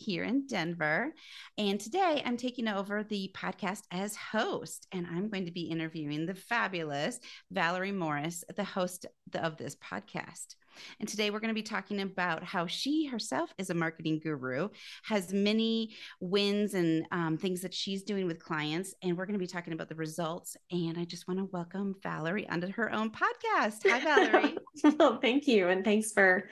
here in Denver. And today I'm taking over the podcast as host, and I'm going to be interviewing the fabulous Valerie Morris, the host of this podcast. And today we're going to be talking about how she herself is a marketing guru, has many wins and um, things that she's doing with clients. And we're going to be talking about the results. And I just want to welcome Valerie onto her own podcast. Hi, Valerie. well, thank you. And thanks for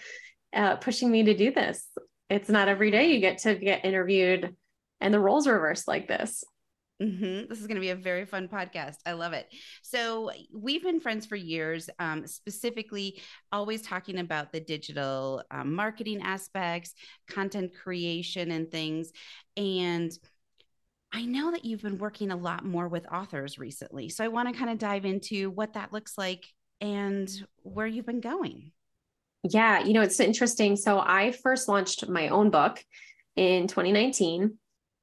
uh, pushing me to do this. It's not every day you get to get interviewed and the roles reversed like this. Mm-hmm. This is going to be a very fun podcast. I love it. So, we've been friends for years, um, specifically, always talking about the digital um, marketing aspects, content creation, and things. And I know that you've been working a lot more with authors recently. So, I want to kind of dive into what that looks like and where you've been going. Yeah, you know, it's interesting. So, I first launched my own book in 2019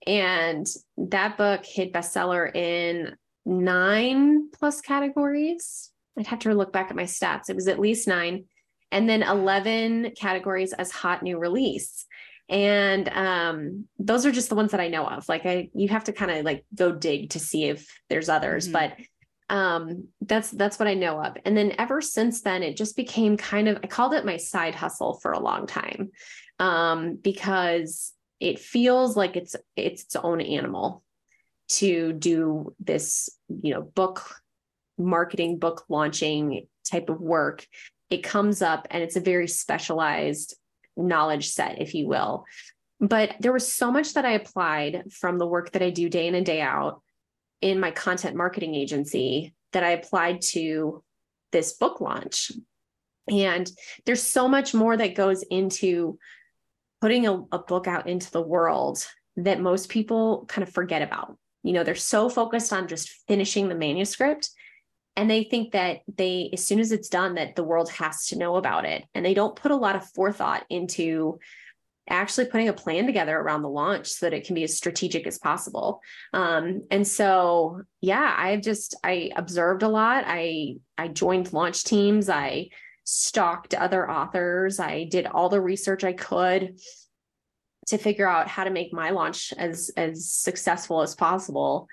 and that book hit bestseller in nine plus categories. I'd have to look back at my stats. It was at least nine. And then 11 categories as hot new release. And um, those are just the ones that I know of. Like I you have to kind of like go dig to see if there's others, mm-hmm. but um that's that's what i know of. And then ever since then it just became kind of i called it my side hustle for a long time um because it feels like it's it's its own animal to do this you know book marketing book launching type of work. It comes up and it's a very specialized knowledge set if you will. But there was so much that i applied from the work that i do day in and day out in my content marketing agency that i applied to this book launch and there's so much more that goes into putting a, a book out into the world that most people kind of forget about. You know, they're so focused on just finishing the manuscript and they think that they as soon as it's done that the world has to know about it and they don't put a lot of forethought into actually putting a plan together around the launch so that it can be as strategic as possible um, and so yeah i've just i observed a lot i i joined launch teams i stalked other authors. I did all the research I could to figure out how to make my launch as as successful as possible.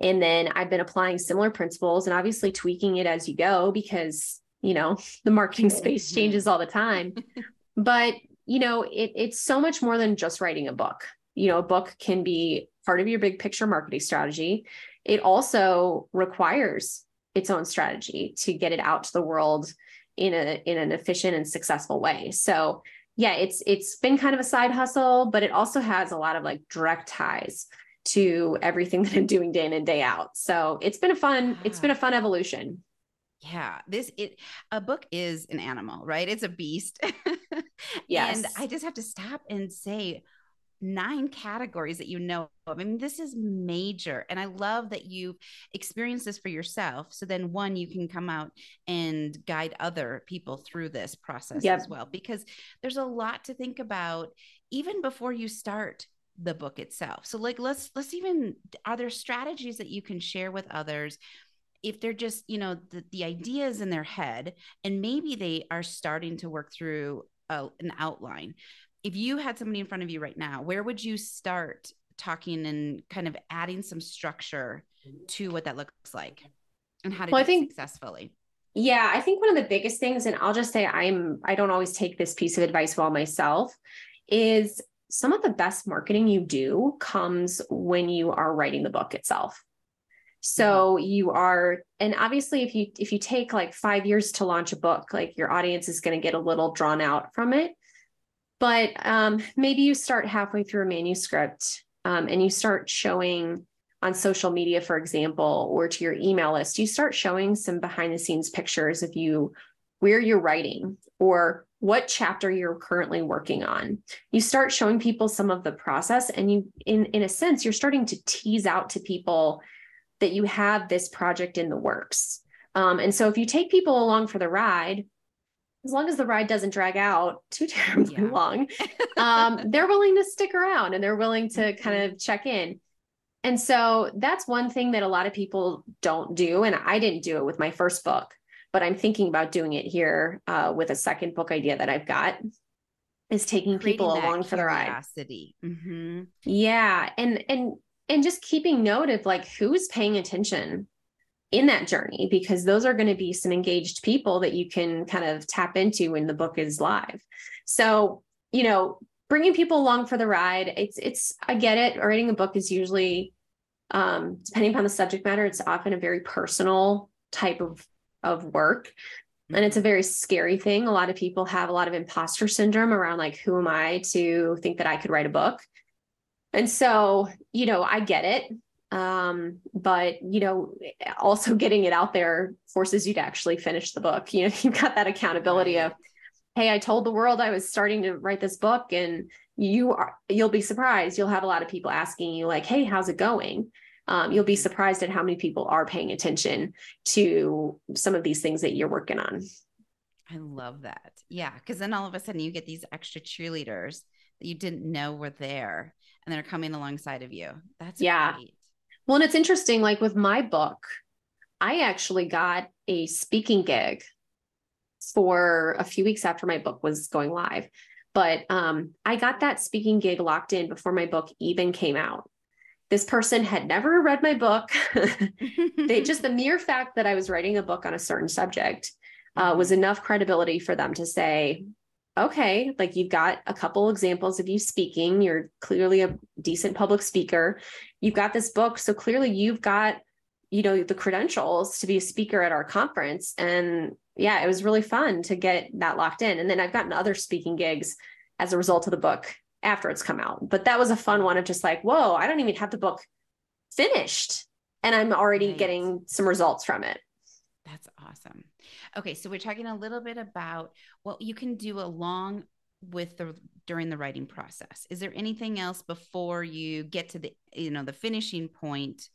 And then I've been applying similar principles and obviously tweaking it as you go because, you know, the marketing space changes all the time. but, you know, it, it's so much more than just writing a book. You know, a book can be part of your big picture marketing strategy. It also requires its own strategy to get it out to the world in a in an efficient and successful way. So yeah, it's it's been kind of a side hustle, but it also has a lot of like direct ties to everything that I'm doing day in and day out. So it's been a fun, it's ah. been a fun evolution. Yeah, this it a book is an animal, right? It's a beast. yes. And I just have to stop and say, nine categories that you know of. I mean, this is major. And I love that you've experienced this for yourself. So then, one, you can come out and guide other people through this process yep. as well, because there's a lot to think about even before you start the book itself. So like let's let's even are there strategies that you can share with others if they're just, you know, the, the ideas in their head and maybe they are starting to work through a, an outline if you had somebody in front of you right now, where would you start talking and kind of adding some structure to what that looks like and how to well, do I think, successfully? Yeah, I think one of the biggest things, and I'll just say I'm I don't always take this piece of advice well myself, is some of the best marketing you do comes when you are writing the book itself. So you are, and obviously if you if you take like five years to launch a book, like your audience is going to get a little drawn out from it but um, maybe you start halfway through a manuscript um, and you start showing on social media, for example, or to your email list, you start showing some behind the scenes pictures of you, where you're writing, or what chapter you're currently working on. You start showing people some of the process, and you, in, in a sense, you're starting to tease out to people that you have this project in the works. Um, and so if you take people along for the ride, as long as the ride doesn't drag out too terribly yeah. long, um, they're willing to stick around and they're willing to kind mm-hmm. of check in. And so that's one thing that a lot of people don't do. And I didn't do it with my first book, but I'm thinking about doing it here uh, with a second book idea that I've got. is taking people along for the ride. Mm-hmm. Yeah. And and and just keeping note of like who's paying attention in that journey because those are going to be some engaged people that you can kind of tap into when the book is live. So, you know, bringing people along for the ride, it's it's I get it. Writing a book is usually um depending upon the subject matter, it's often a very personal type of of work. And it's a very scary thing. A lot of people have a lot of imposter syndrome around like, who am I to think that I could write a book? And so, you know, I get it. Um, but you know, also getting it out there forces you to actually finish the book. You know, you've got that accountability of, hey, I told the world I was starting to write this book, and you are you'll be surprised. You'll have a lot of people asking you, like, hey, how's it going? Um, you'll be surprised at how many people are paying attention to some of these things that you're working on. I love that. Yeah. Cause then all of a sudden you get these extra cheerleaders that you didn't know were there and they're coming alongside of you. That's yeah. Great. Well, and it's interesting, like with my book, I actually got a speaking gig for a few weeks after my book was going live. But um, I got that speaking gig locked in before my book even came out. This person had never read my book. they just the mere fact that I was writing a book on a certain subject uh, was enough credibility for them to say, okay, like you've got a couple examples of you speaking. You're clearly a decent public speaker. You've got this book. So clearly you've got, you know, the credentials to be a speaker at our conference. And yeah, it was really fun to get that locked in. And then I've gotten other speaking gigs as a result of the book after it's come out. But that was a fun one of just like, whoa, I don't even have the book finished. And I'm already getting some results from it. That's awesome. Okay, so we're talking a little bit about what you can do along with the during the writing process. Is there anything else before you get to the you know the finishing point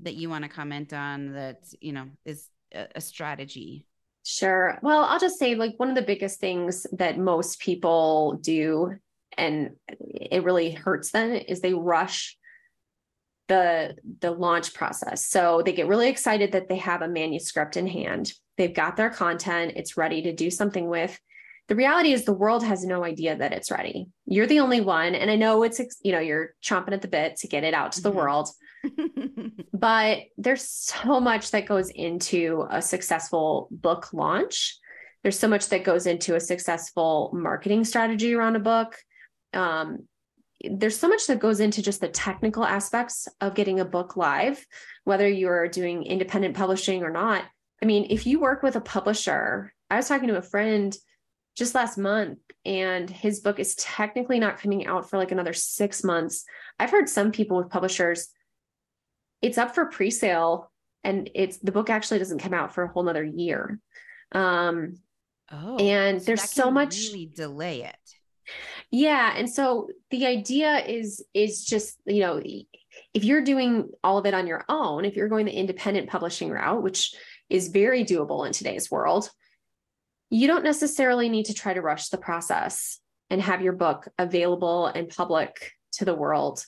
that you want to comment on that you know is a, a strategy? Sure. Well, I'll just say like one of the biggest things that most people do and it really hurts them is they rush the the launch process. So they get really excited that they have a manuscript in hand. They've got their content. It's ready to do something with. The reality is the world has no idea that it's ready. You're the only one. And i know it's you know you're chomping at the bit to get it out to the mm-hmm. world. But there's so much that goes into a successful book launch. There's so much that goes into a successful marketing strategy around a book. Um, there's so much that goes into just the technical aspects of getting a book live, whether you're doing independent publishing or not. I mean, if you work with a publisher, I was talking to a friend just last month and his book is technically not coming out for like another six months. I've heard some people with publishers, it's up for pre-sale and it's the book actually doesn't come out for a whole nother year. Um, oh, and so there's so much really delay it. Yeah. And so the idea is is just, you know, if you're doing all of it on your own, if you're going the independent publishing route, which is very doable in today's world, you don't necessarily need to try to rush the process and have your book available and public to the world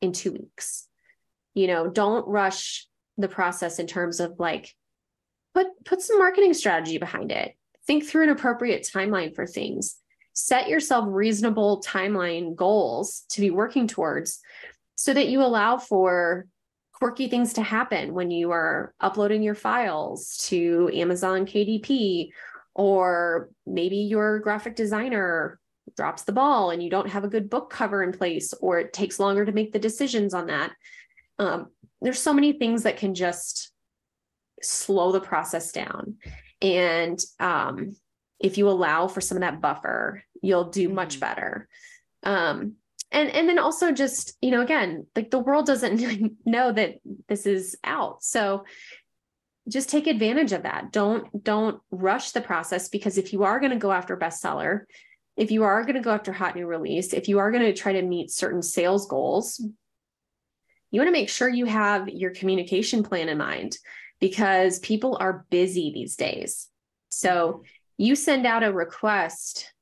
in 2 weeks. You know, don't rush the process in terms of like put put some marketing strategy behind it. Think through an appropriate timeline for things set yourself reasonable timeline goals to be working towards so that you allow for quirky things to happen when you are uploading your files to Amazon KDP, or maybe your graphic designer drops the ball and you don't have a good book cover in place, or it takes longer to make the decisions on that. Um, there's so many things that can just slow the process down. And um, if you allow for some of that buffer you'll do much mm-hmm. better um and and then also just you know again like the world doesn't know that this is out so just take advantage of that don't don't rush the process because if you are going to go after bestseller if you are going to go after hot new release if you are going to try to meet certain sales goals you want to make sure you have your communication plan in mind because people are busy these days so mm-hmm. you send out a request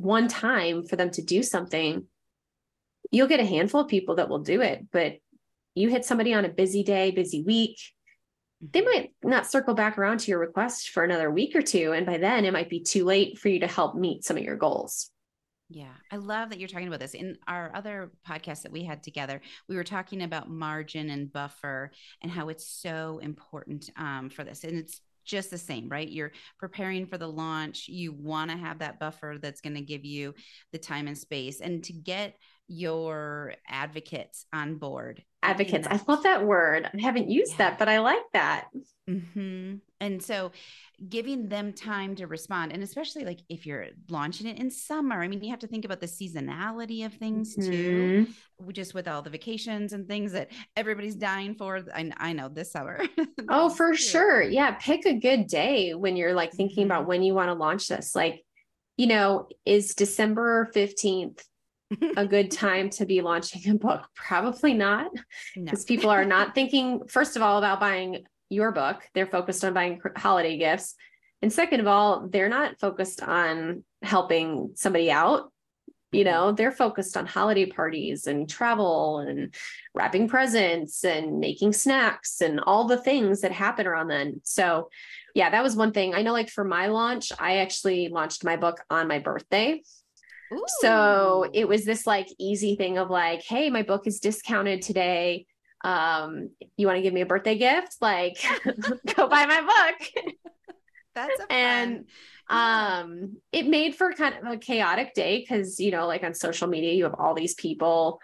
one time for them to do something, you'll get a handful of people that will do it. But you hit somebody on a busy day, busy week, they mm-hmm. might not circle back around to your request for another week or two. And by then, it might be too late for you to help meet some of your goals. Yeah, I love that you're talking about this. In our other podcast that we had together, we were talking about margin and buffer and how it's so important um, for this. And it's just the same, right? You're preparing for the launch. You want to have that buffer that's going to give you the time and space. And to get your advocates on board. Advocates. I love that word. I haven't used yeah. that, but I like that. Mm-hmm. And so giving them time to respond, and especially like if you're launching it in summer, I mean, you have to think about the seasonality of things mm-hmm. too, just with all the vacations and things that everybody's dying for. I, I know this summer. oh, for sure. Yeah. Pick a good day when you're like thinking mm-hmm. about when you want to launch this. Like, you know, is December 15th a good time to be launching a book? Probably not, because no. people are not thinking, first of all, about buying your book. They're focused on buying holiday gifts. And second of all, they're not focused on helping somebody out. You mm-hmm. know, they're focused on holiday parties and travel and wrapping presents and making snacks and all the things that happen around then. So, yeah, that was one thing. I know, like for my launch, I actually launched my book on my birthday. Ooh. So it was this like easy thing of like, hey, my book is discounted today. Um, you want to give me a birthday gift? Like, go buy my book. That's a and um it made for kind of a chaotic day because you know, like on social media, you have all these people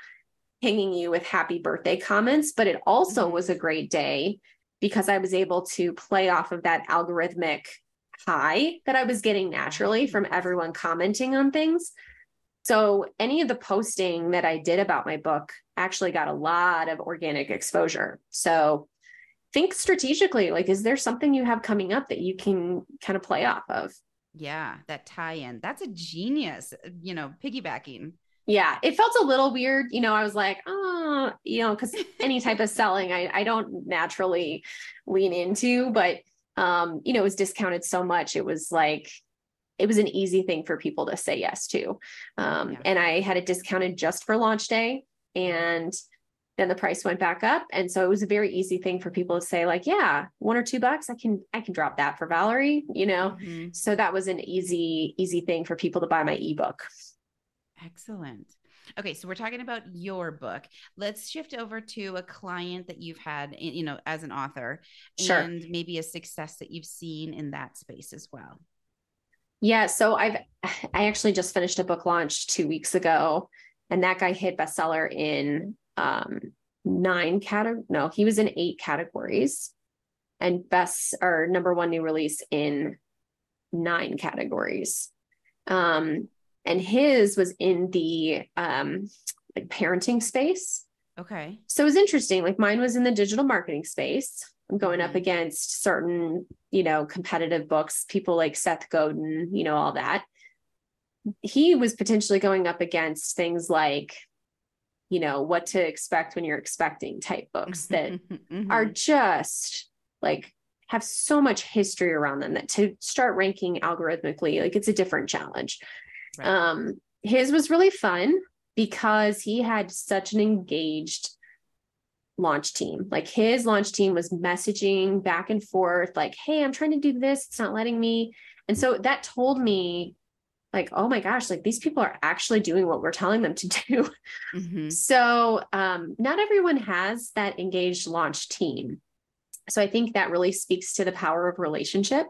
pinging you with happy birthday comments, but it also mm-hmm. was a great day because I was able to play off of that algorithmic high that I was getting naturally from everyone commenting on things. So any of the posting that I did about my book actually got a lot of organic exposure. So think strategically like is there something you have coming up that you can kind of play off of? Yeah, that tie-in. That's a genius, you know, piggybacking. Yeah, it felt a little weird. You know, I was like, oh, you know, because any type of selling I, I don't naturally lean into, but um, you know, it was discounted so much. It was like, it was an easy thing for people to say yes to. Um, yeah. And I had it discounted just for launch day. And then the price went back up. And so it was a very easy thing for people to say, like, yeah, one or two bucks, I can, I can drop that for Valerie, you know? Mm-hmm. So that was an easy, easy thing for people to buy my ebook. Excellent. Okay, so we're talking about your book. Let's shift over to a client that you've had, you know, as an author, sure. and maybe a success that you've seen in that space as well. Yeah. So I've, I actually just finished a book launch two weeks ago and that guy hit bestseller in um, nine categories. No, he was in eight categories and best or number one new release in nine categories. Um, and his was in the um, like parenting space. Okay. So it was interesting. Like mine was in the digital marketing space. Going up mm-hmm. against certain, you know, competitive books, people like Seth Godin, you know, all that. He was potentially going up against things like, you know, what to expect when you're expecting type books that mm-hmm. are just like have so much history around them that to start ranking algorithmically, like it's a different challenge. Right. Um, his was really fun because he had such an engaged launch team. Like his launch team was messaging back and forth, like, hey, I'm trying to do this. It's not letting me. And so that told me, like, oh my gosh, like these people are actually doing what we're telling them to do. Mm-hmm. So um, not everyone has that engaged launch team. So I think that really speaks to the power of relationship.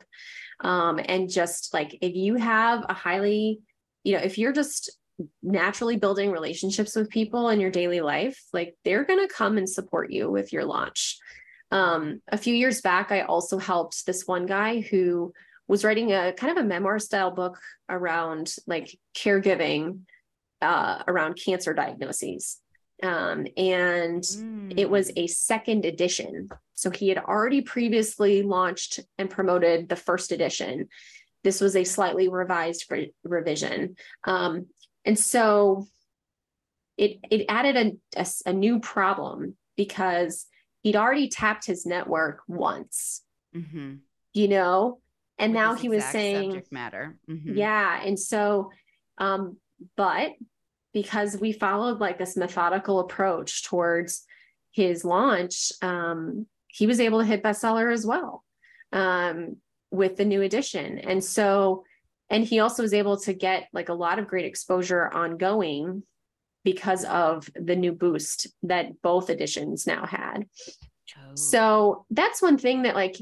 Um, and just like if you have a highly, you know, if you're just naturally building relationships with people in your daily life, like they're going to come and support you with your launch. Um, a few years back, I also helped this one guy who was writing a kind of a memoir style book around like caregiving uh, around cancer diagnoses. Um, and mm. it was a second edition. So he had already previously launched and promoted the first edition. This was a slightly revised re- revision. Um, and so it it added a, a, a new problem because he'd already tapped his network once, mm-hmm. you know, and With now he was saying subject matter. Mm-hmm. Yeah. And so, um, but because we followed like this methodical approach towards his launch, um, he was able to hit bestseller as well um, with the new edition. And so and he also was able to get like a lot of great exposure ongoing because of the new boost that both editions now had. Oh. So that's one thing that like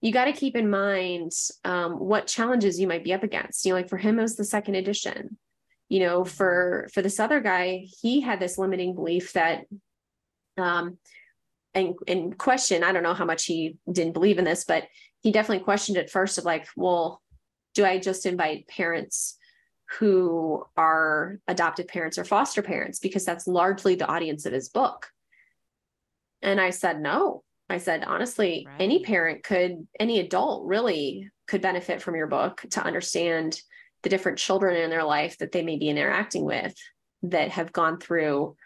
you got to keep in mind um, what challenges you might be up against. You know, like for him, it was the second edition. You know, mm-hmm. for for this other guy, he had this limiting belief that, um, and and question, I don't know how much he didn't believe in this, but he definitely questioned it first of like, well, do I just invite parents who are adoptive parents or foster parents because that's largely the audience of his book. And I said, no. I said, honestly, right. any parent could, any adult really could benefit from your book to understand the different children in their life that they may be interacting with that have gone through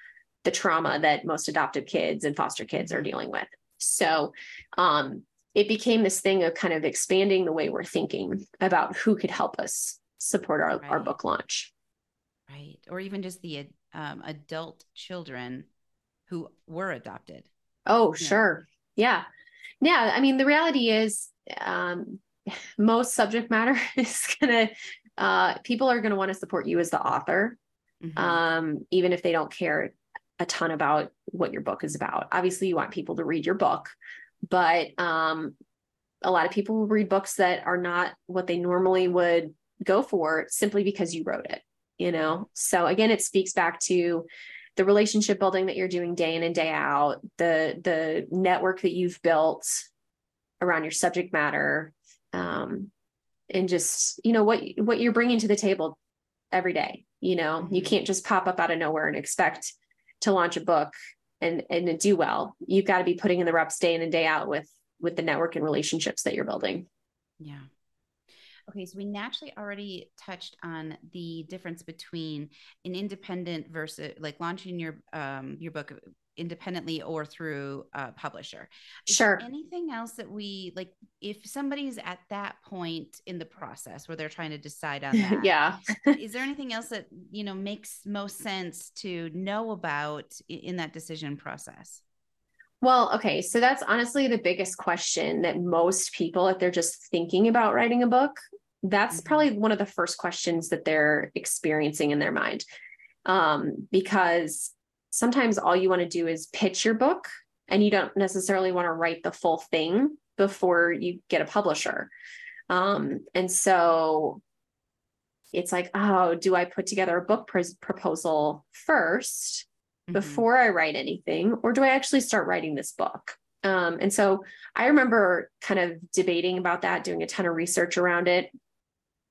the trauma that most adoptive kids and foster kids are dealing with. So um, it became this thing of kind of expanding the way we're thinking about who could help us support our, right. our book launch. Right. Or even just the um, adult children who were adopted. Oh, sure. Yeah. Yeah. I mean, the reality is um, most subject matter is going to, uh, people are going to want to support you as the author, mm-hmm. um, even if they don't care a ton about what your book is about. Obviously, you want people to read your book, but um, a lot of people will read books that are not what they normally would go for simply because you wrote it, you know? So again, it speaks back to the relationship building that you're doing day in and day out, the the network that you've built around your subject matter, um, and just you know what what you're bringing to the table every day. You know, mm-hmm. you can't just pop up out of nowhere and expect to launch a book and and to do well. You've got to be putting in the reps day in and day out with with the network and relationships that you're building. Yeah. Okay, so we naturally already touched on the difference between an independent versus like launching your um your book independently or through a publisher. Is sure. anything else that we like if somebody's at that point in the process where they're trying to decide on that? yeah. is there anything else that, you know, makes most sense to know about in that decision process? Well, okay. So that's honestly the biggest question that most people, if they're just thinking about writing a book, that's mm-hmm. probably one of the first questions that they're experiencing in their mind. Um, because sometimes all you want to do is pitch your book and you don't necessarily want to write the full thing before you get a publisher. Um, and so it's like, oh, do I put together a book pr- proposal 1st mm-hmm. before I write anything, or do I actually start writing this book? Um, and so I remember kind of debating about that, doing a ton of research around it.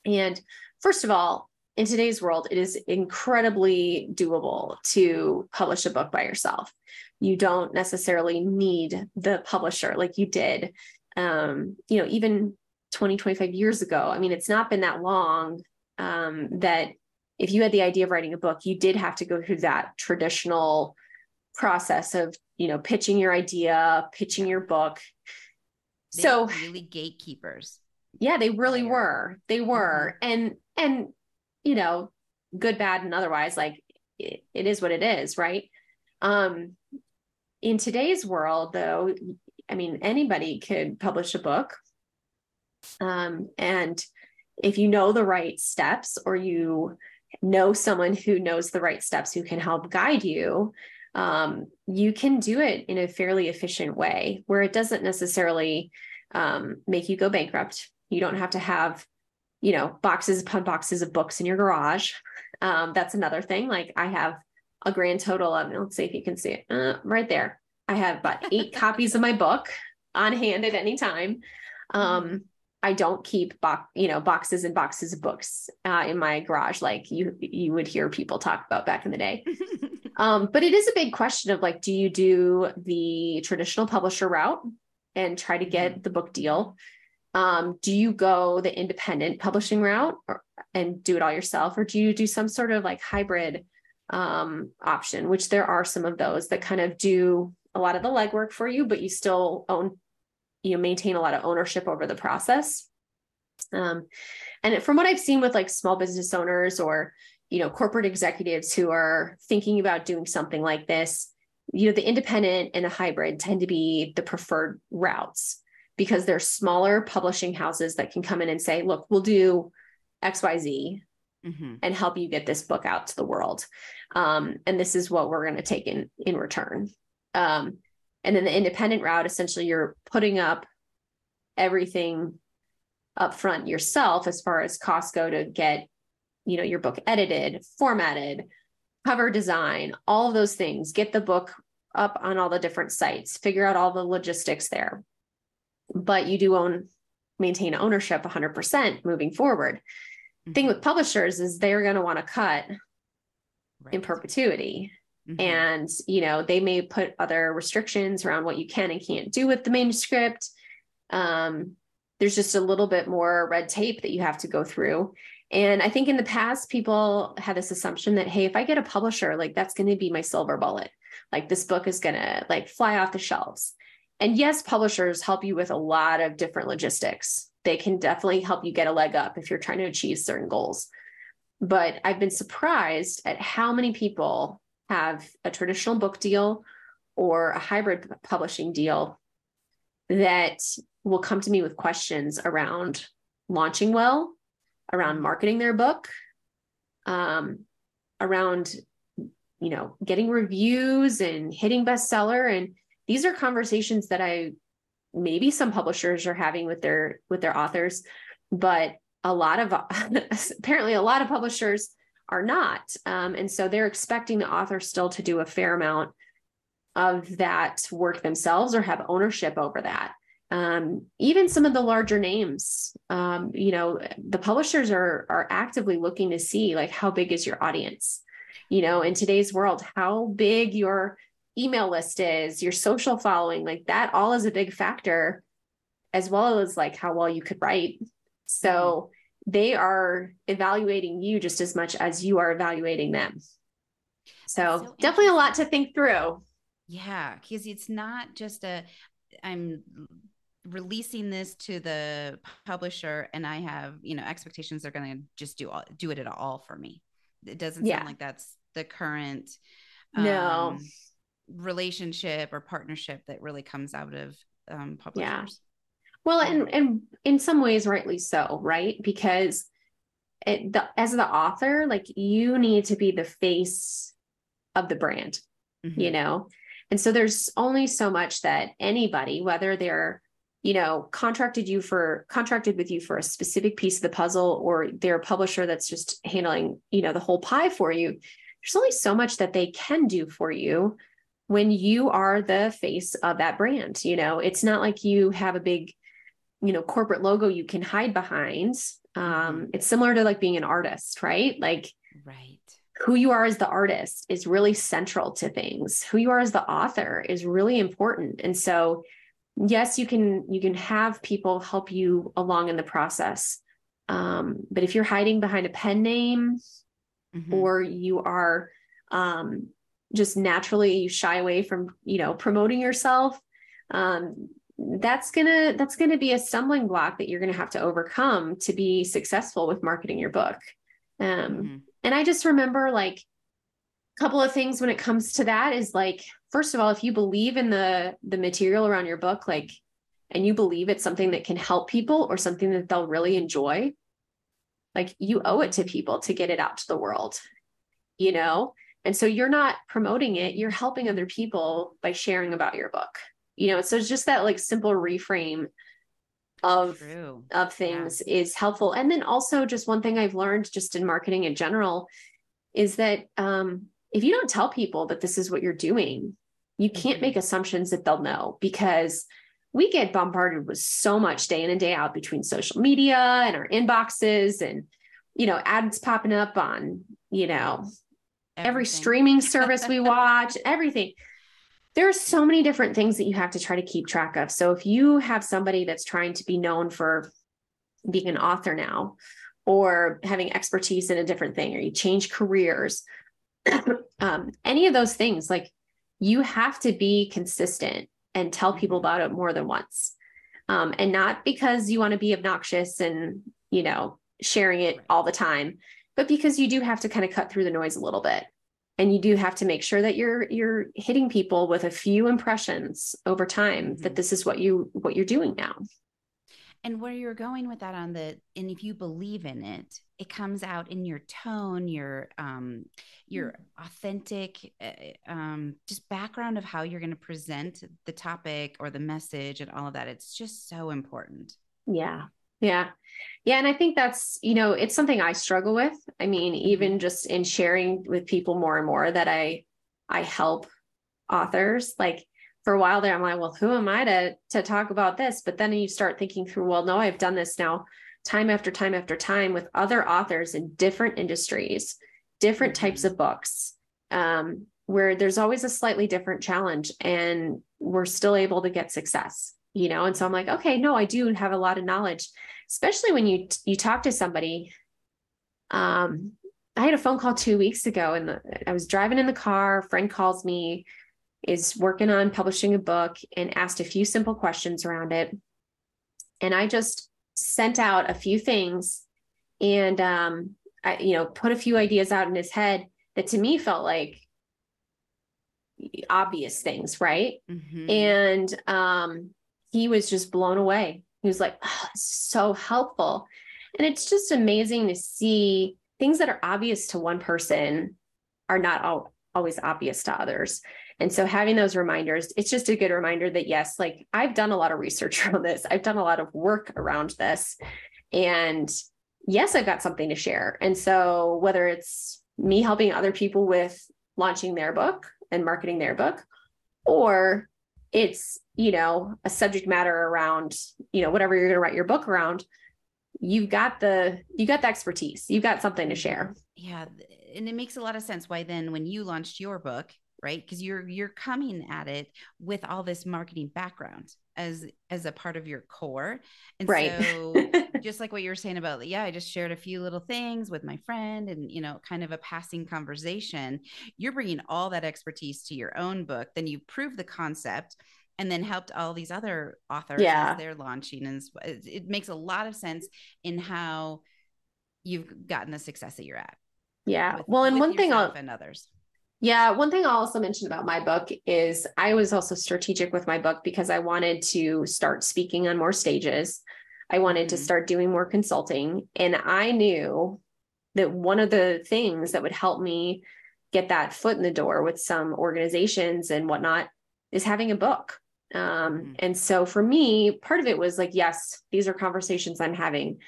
And first of all, in today's world, it is incredibly doable to publish a book by yourself. You don't necessarily need the publisher like you did, um, you know, even 20, 25 years ago. I mean, it's not been that long um, that if you had the idea of writing a book, you did have to go through that traditional process of, you know, pitching your idea, pitching your book. They so really gatekeepers. Yeah, they really were. They were. Mm-hmm. And and you know, good, bad, and otherwise, like it, it is what it is, right? Um, in today's world, though, I mean, anybody could publish a book. Um, and if you know the right steps or you know someone who knows the right steps who can help guide you, um, you can do it in a fairly efficient way where it doesn't necessarily um, make you go bankrupt. You don't have to have you know, boxes upon boxes of books in your garage. Um, that's another thing. Like I have a grand total of, let's see if you can see it uh, right there. I have about eight copies of my book on hand at any time. Um, I don't keep box, you know, boxes and boxes of books uh, in my garage like you you would hear people talk about back in the day. um, but it is a big question of like, do you do the traditional publisher route and try to get mm-hmm. the book deal? Um, do you go the independent publishing route or, and do it all yourself or do you do some sort of like hybrid um, option which there are some of those that kind of do a lot of the legwork for you but you still own you maintain a lot of ownership over the process? Um, and from what i've seen with like small business owners or you know corporate executives who are thinking about doing something like this you know the independent and the hybrid tend to be the preferred routes because there's smaller publishing houses that can come in and say, look, we'll do xyz mm-hmm. and help you get this book out to the world. Um, and this is what we're going to take in in return. Um, and then the independent route essentially you're putting up everything up front yourself as far as costs go to get you know your book edited formatted cover design all of those things. Get the book up on all the different sites. Figure out all the logistics there but you do own maintain ownership 100% moving forward mm-hmm. thing with publishers is they're going to want to cut right. in perpetuity mm-hmm. and you know they may put other restrictions around what you can and can't do with the manuscript um, there's just a little bit more red tape that you have to go through and i think in the past people had this assumption that hey if i get a publisher like that's going to be my silver bullet like this book is going to like fly off the shelves and yes publishers help you with a lot of different logistics. They can definitely help you get a leg up if you're trying to achieve certain goals. But i've been surprised at how many people have a traditional book deal or a hybrid publishing deal that will come to me with questions around launching well, around marketing their book, um, around you know getting reviews and hitting bestseller. And these are conversations that i maybe some publishers are having with their with their authors but a lot of apparently a lot of publishers are not. Um, and so they're expecting the author still to do a fair amount of that work themselves or have ownership over that. Um, even some of the larger names um, you know the publishers are are actively looking to see like how big is your audience? You know in today's world how big your email list is your social following like that all is a big factor as well as like how well you could write so mm-hmm. they are evaluating you just as much as you are evaluating them so, so definitely a lot to think through yeah because it's not just a i'm releasing this to the publisher and I have, you know, expectations they're going to just do all, do it at all for me. It doesn't yeah. sound like that's the current no um, relationship or partnership that really comes out of um, publishers. Yeah. Well, and and in some ways, rightly so, right? Because it, the, as the author, like you need to be the face of the brand, mm-hmm. you know. And so there's only so much that anybody, whether they're you know contracted you for contracted with you for a specific piece of the puzzle or they're a publisher that's just handling you know the whole pie for you there's only so much that they can do for you when you are the face of that brand you know it's not like you have a big you know corporate logo you can hide behind. Um mm-hmm. it's similar to like being an artist right? Like right. who you are as the artist is really central to things. Who you are as the author is really important. And so yes you can you can have people help you along in the process. Um, but if you're hiding behind a pen name mm-hmm. or you are um, just naturally you shy away from you know promoting yourself um, that's gonna that's gonna be a stumbling block that you're gonna have to overcome to be successful with marketing your book um, mm-hmm. and i just remember like a couple of things when it comes to that is like first of all if you believe in the the material around your book like and you believe it's something that can help people or something that they'll really enjoy like you owe it to people to get it out to the world you know and so you're not promoting it you're helping other people by sharing about your book you know so it's just that like simple reframe of True. of things yeah. is helpful and then also just one thing i've learned just in marketing in general is that um, if you don't tell people that this is what you're doing you can't mm-hmm. make assumptions that they'll know because we get bombarded with so much day in and day out between social media and our inboxes and you know ads popping up on you know everything. every streaming service we watch everything there are so many different things that you have to try to keep track of so if you have somebody that's trying to be known for being an author now or having expertise in a different thing or you change careers um, any of those things like you have to be consistent and tell people mm-hmm. about it more than once. Um, and not because you want to be obnoxious and, you know, sharing it all the time, but because you do have to kind of cut through the noise a little bit. And you do have to make sure that you're you're hitting people with a few impressions over time mm-hmm. that this is what you what you're doing now. and where you're going with that on the and if you believe in it it comes out in your tone your um your mm. authentic uh, um just background of how you're going to present the topic or the message and all of that it's just so important yeah yeah yeah and i think that's you know it's something i struggle with i mean even mm-hmm. just in sharing with people more and more that i i help authors like for a while there, I'm like, well, who am I to to talk about this? But then you start thinking through, well, no, I've done this now time after time after time with other authors in different industries, different mm-hmm. types of books, um, where there's always a slightly different challenge, and we're still able to get success. You know, and so I'm like, okay, no, I do have a lot of knowledge, especially when you you talk to somebody. Um, I had a phone call two weeks ago, and I was driving in the car. A friend calls me is working on publishing a book and asked a few simple questions around it. And I just sent out a few things and, um, I, you know, put a few ideas out in his head that to me felt like obvious things, right? Mm-hmm. And um, he was just blown away. He was like, oh, so helpful. And it's just amazing to see things that are obvious to one person are not all, always obvious to others. And so having those reminders, it's just a good reminder that yes, like I've done a lot of research on this. I've done a lot of work around this. And yes, I've got something to share. And so whether it's me helping other people with launching their book and marketing their book, or it's, you know, a subject matter around, you know, whatever you're going to write your book around, you've got the you got the expertise. You've got something to share. Yeah, and it makes a lot of sense why then when you launched your book, right because you're you're coming at it with all this marketing background as as a part of your core and right. so just like what you were saying about yeah i just shared a few little things with my friend and you know kind of a passing conversation you're bringing all that expertise to your own book then you prove the concept and then helped all these other authors yeah. as they're launching and it makes a lot of sense in how you've gotten the success that you're at yeah with, well and one thing i'll and others yeah, one thing I'll also mention about my book is I was also strategic with my book because I wanted to start speaking on more stages. I wanted mm-hmm. to start doing more consulting. And I knew that one of the things that would help me get that foot in the door with some organizations and whatnot is having a book. Um, mm-hmm. And so for me, part of it was like, yes, these are conversations I'm having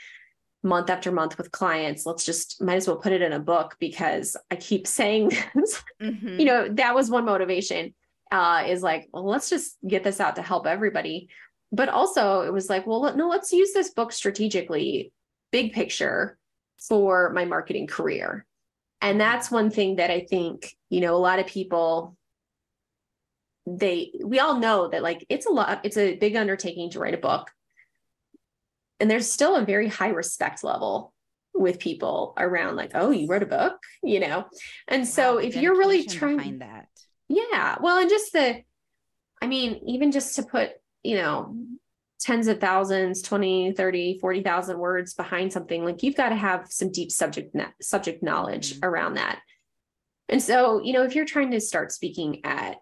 month after month with clients let's just might as well put it in a book because i keep saying mm-hmm. you know that was one motivation uh is like well let's just get this out to help everybody but also it was like well no let's use this book strategically big picture for my marketing career. And that's one thing that i think you know a lot of people they we all know that like it's a lot it's a big undertaking to write a book. And there's still a very high respect level with people around like oh you wrote a book you know? And so wow, if you're really trying that. Yeah well and just the i mean even just to put you know tens of thousands 20 30 40,000 words behind something like you've got to have some deep subject subject knowledge mm-hmm. around that and so you know if you're trying to start speaking at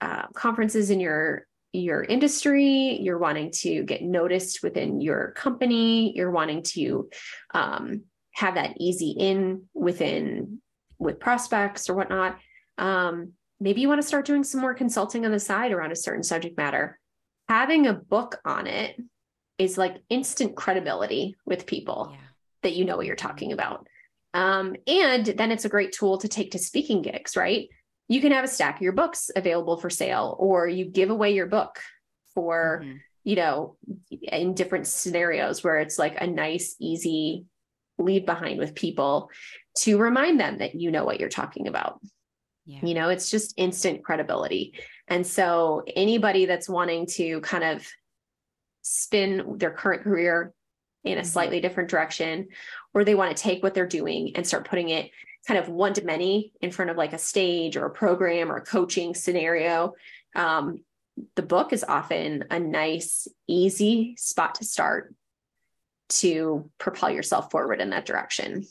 uh, conferences in your your industry, you're wanting to get noticed within your company, you're wanting to um, have that easy in within with prospects or whatnot. Um, maybe you want to start doing some more consulting on the side around a certain subject matter. Having a book on it is like instant credibility with people yeah. that you know what you're talking about. Um, and then it's a great tool to take to speaking gigs, right? you can have a stack of your books available for sale or you give away your book for mm-hmm. you know in different scenarios where it's like a nice easy leave behind with people to remind them that you know what you're talking about yeah. you know it's just instant credibility and so anybody that's wanting to kind of spin their current career in a mm-hmm. slightly different direction or they want to take what they're doing and start putting it kind of one to many in front of like a stage or a program or a coaching scenario, um, the book is often a nice, easy spot to start to propel yourself forward in that direction.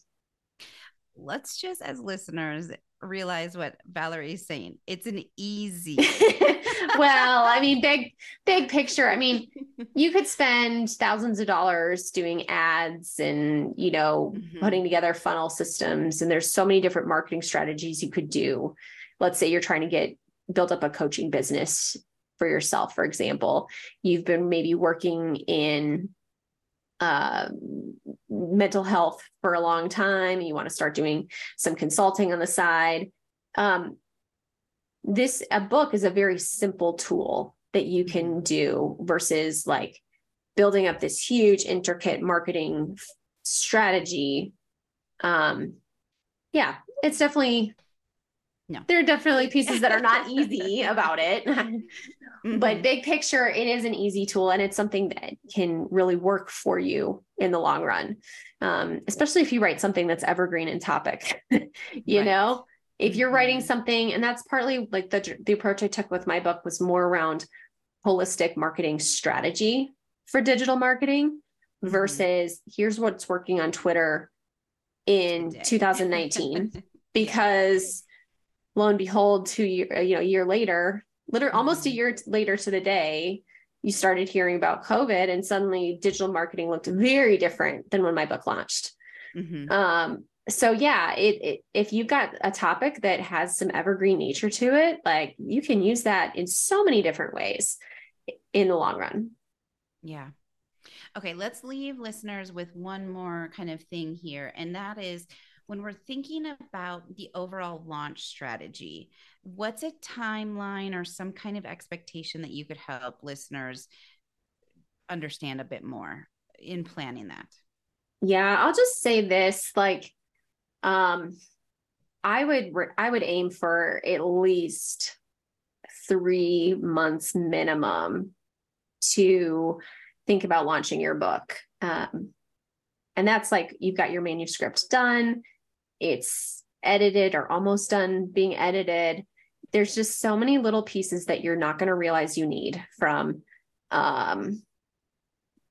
Let's just, as listeners, realize what Valerie is saying. It's an easy. well, I mean, big, big picture. I mean, you could spend thousands of dollars doing ads and, you know, mm-hmm. putting together funnel systems. And there's so many different marketing strategies you could do. Let's say you're trying to get build up a coaching business for yourself, for example. You've been maybe working in uh, mental health for a long time. You want to start doing some consulting on the side. Um, this a book is a very simple tool that you can mm-hmm. do versus like building up this huge intricate marketing strategy um yeah it's definitely no. there are definitely pieces that are not easy about it mm-hmm. but big picture it is an easy tool and it's something that can really work for you in the long run um, especially if you write something that's evergreen in topic you right. know if you're writing mm-hmm. something and that's partly like the the approach i took with my book was more around holistic marketing strategy for digital marketing mm-hmm. versus here's what's working on twitter in 2019 because lo and behold two year you know a year later literally almost a mm-hmm. year later to the day you started hearing about covid and suddenly digital marketing looked very different than when my book launched mm-hmm. um, so yeah it, it, if you've got a topic that has some evergreen nature to it like you can use that in so many different ways in the long run yeah okay let's leave listeners with one more kind of thing here and that is when we're thinking about the overall launch strategy what's a timeline or some kind of expectation that you could help listeners understand a bit more in planning that yeah i'll just say this like um, I would I would aim for at least three months minimum to think about launching your book. Um, and that's like you've got your manuscript done, it's edited or almost done being edited. There's just so many little pieces that you're not going to realize you need from um,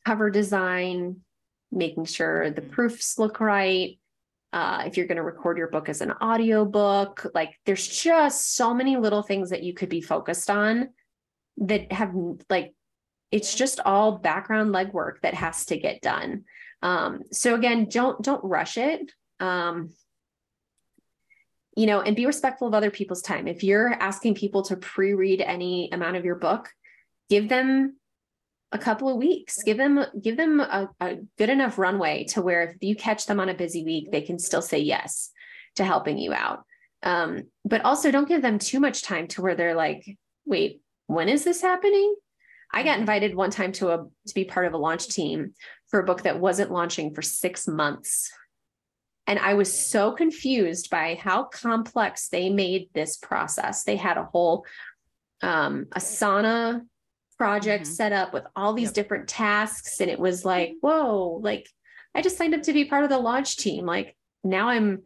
cover design, making sure the mm-hmm. proofs look right, uh, if you're going to record your book as an audio book like there's just so many little things that you could be focused on that have like it's just all background legwork that has to get done um, so again don't don't rush it um, you know and be respectful of other people's time. If you're asking people to pre-read any amount of your book give them a couple of weeks. Give them give them a, a, good enough runway to where if you catch them on a busy week they can still say yes to helping you out. Um, but also don't give them too much time to where they're like wait when is this happening? I got invited one time to a to be part of a launch team for a book that wasn't launching for six months and i was so confused by how complex they made this process they had a whole um, asana project mm-hmm. set up with all these yep. different tasks. And it was like, whoa, like I just signed up to be part of the launch team. Like now I'm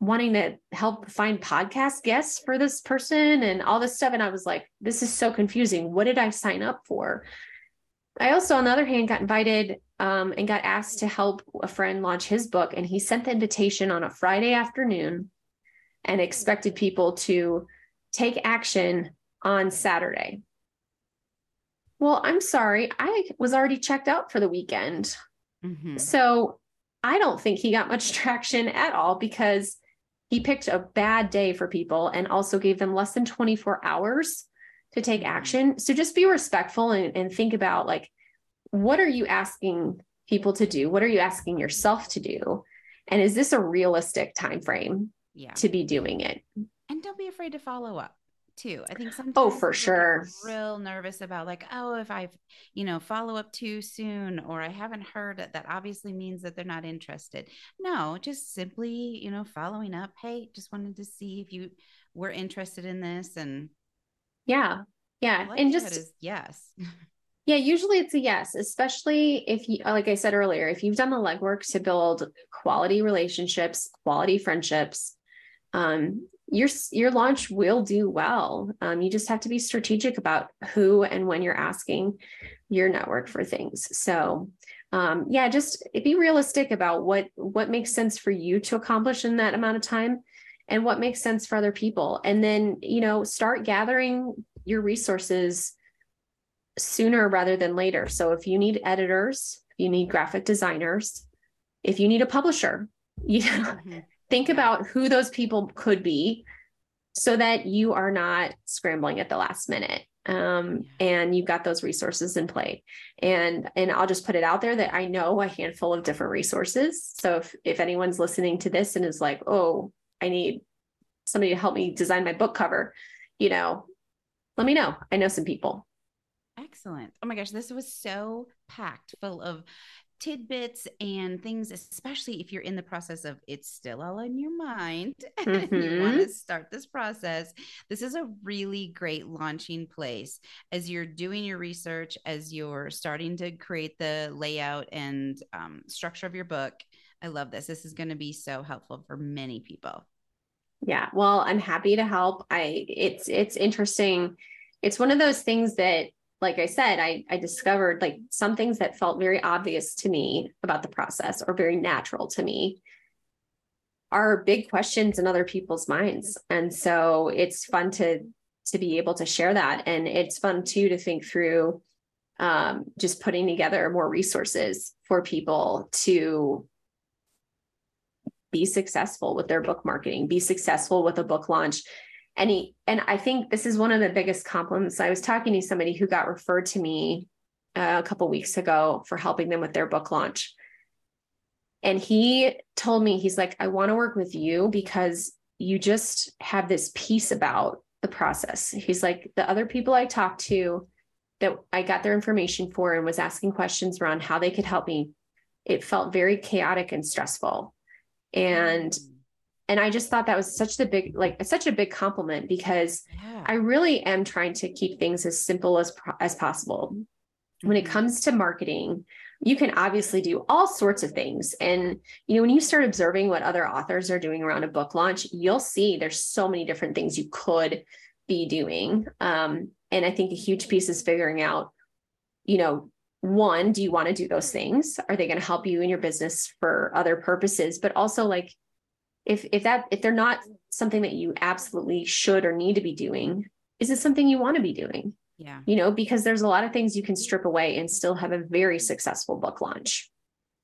wanting to help find podcast guests for this person and all this stuff. And I was like, this is so confusing. What did I sign up for? I also, on the other hand, got invited um, and got asked to help a friend launch his book. And he sent the invitation on a Friday afternoon and expected people to take action on Saturday. Well, I'm sorry. I was already checked out for the weekend. Mm-hmm. So I don't think he got much traction at all because he picked a bad day for people and also gave them less than 24 hours to take mm-hmm. action. So just be respectful and, and think about like, what are you asking people to do? What are you asking yourself to do? And is this a realistic time frame yeah. to be doing it? And don't be afraid to follow up too. I think sometimes oh for sure real nervous about like oh if I've you know follow up too soon or I haven't heard it, that obviously means that they're not interested. No, just simply you know following up. Hey, just wanted to see if you were interested in this and yeah yeah and just yes. Yeah, usually it's a yes, especially if you, like I said earlier, if you've done the legwork to build quality relationships, quality friendships, um, your your launch will do well. Um, you just have to be strategic about who and when you're asking your network for things. So um, yeah, just be realistic about what what makes sense for you to accomplish in that amount of time. and what makes sense for other people. And then, you know, start gathering your resources sooner rather than later. So if you need editors, you need graphic designers, if you need a publisher, you know, mm-hmm. think about who those people could be so that you are not scrambling at the last minute um, and you've got those resources in play. And and i'll just put it out there that i know a handful of different resources. So if if anyone's listening to this and is like oh i need somebody to help me design my book cover you know let me know. I know some people excellent oh my gosh this was so packed full of tidbits and things, especially if you're in the process of it's still all in your mind mm-hmm. you want to start this process. This is a really great launching place as you're doing your research, as you're starting to create the layout and um, structure of your book. I love this. This is going to be so helpful for many people. Yeah, well, I'm happy to help. I it's it's interesting. It's one of those things that like I said, I, I discovered like some things that felt very obvious to me about the process or very natural to me are big questions in other people's minds. And so it's fun to to be able to share that. And it's fun too to think through um, just putting together more resources for people to be successful with their book marketing, be successful with a book launch, and he and i think this is one of the biggest compliments. I was talking to somebody who got referred to me uh, a couple weeks ago for helping them with their book launch. And he told me he's like i want to work with you because you just have this peace about the process. He's like the other people i talked to that i got their information for and was asking questions around how they could help me it felt very chaotic and stressful. And mm and i just thought that was such the big like such a big compliment because yeah. i really am trying to keep things as simple as as possible. When it mm-hmm. comes to marketing you can obviously do all sorts of things. And you know when you start observing what other authors are doing around a book launch you'll see there's so many different things you could be doing. Um, and i think a huge piece is figuring out you know one do you want to do those things? Are they going to help you in your business for other purposes? But also like if if that if they're not something that you absolutely should or need to be doing is it something you want to be doing? Yeah. You know because there's a lot of things you can strip away and still have a very successful book launch.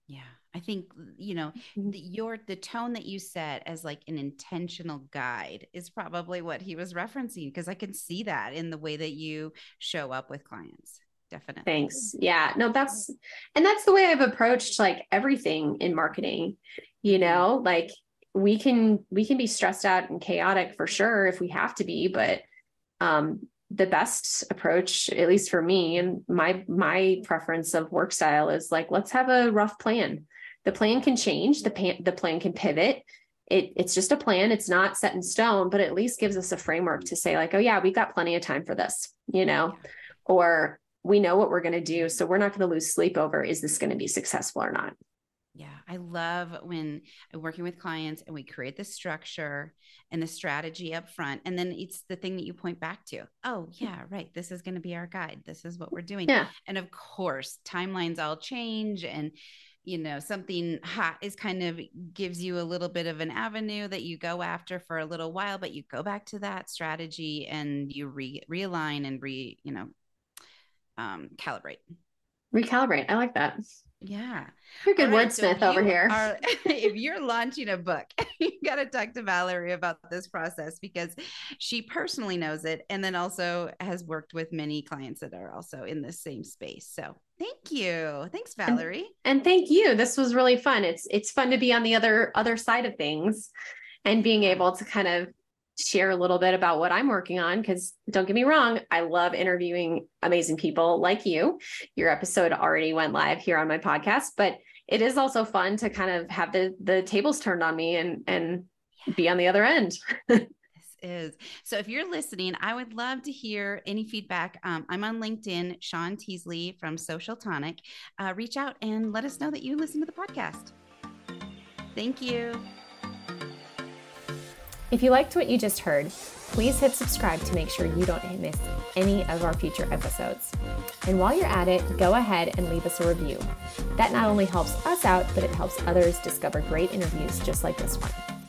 Yeah i think you know mm-hmm. the, your the tone that you set as like an intentional guide is probably what he was referencing because i can see that in the way that you show up with clients definitely. Thanks. Yeah no that's and that's the way i've approached like everything in marketing you mm-hmm. know like we can we can be stressed out and chaotic for sure if we have to be but um the best approach at least for me and my my preference of work style is like let's have a rough plan. The plan can change. The pan, the plan can pivot. It, it's just a plan. It's not set in stone but at least gives us a framework to say like oh yeah we've got plenty of time for this you know? Or we know what we're going to do so we're not going to lose sleep over is this going to be successful or not yeah, I love when I'm working with clients and we create the structure and the strategy up front. And then it's the thing that you point back to. Oh, yeah, right. This is going to be our guide. This is what we're doing. Yeah. And of course, timelines all change and you know something hot is kind of gives you a little bit of an avenue that you go after for a little while but you go back to that strategy and you re- realign and re you know um, calibrate recalibrate i like that yeah. You're a good right, wordsmith so over here. Are, if you're launching a book, you got to talk to Valerie about this process because she personally knows it and then also has worked with many clients that are also in the same space. So thank you. Thanks, Valerie. And, and thank you. This was really fun. It's it's fun to be on the other other side of things and being able to kind of share a little bit about what I'm working on because don't get me wrong, I love interviewing amazing people like you. Your episode already went live here on my podcast, but it is also fun to kind of have the the tables turned on me and and be on the other end. this is. So if you're listening i would love to hear any feedback. Um, i'm on linkedin sean teasley from social tonic. Uh, reach out and let us know that you listen to the podcast. Thank you if you liked what you just heard, please hit subscribe to make sure you don't miss any of our future episodes. And while you're at it, go ahead and leave us a review. That not only helps us out, but it helps others discover great interviews just like this one.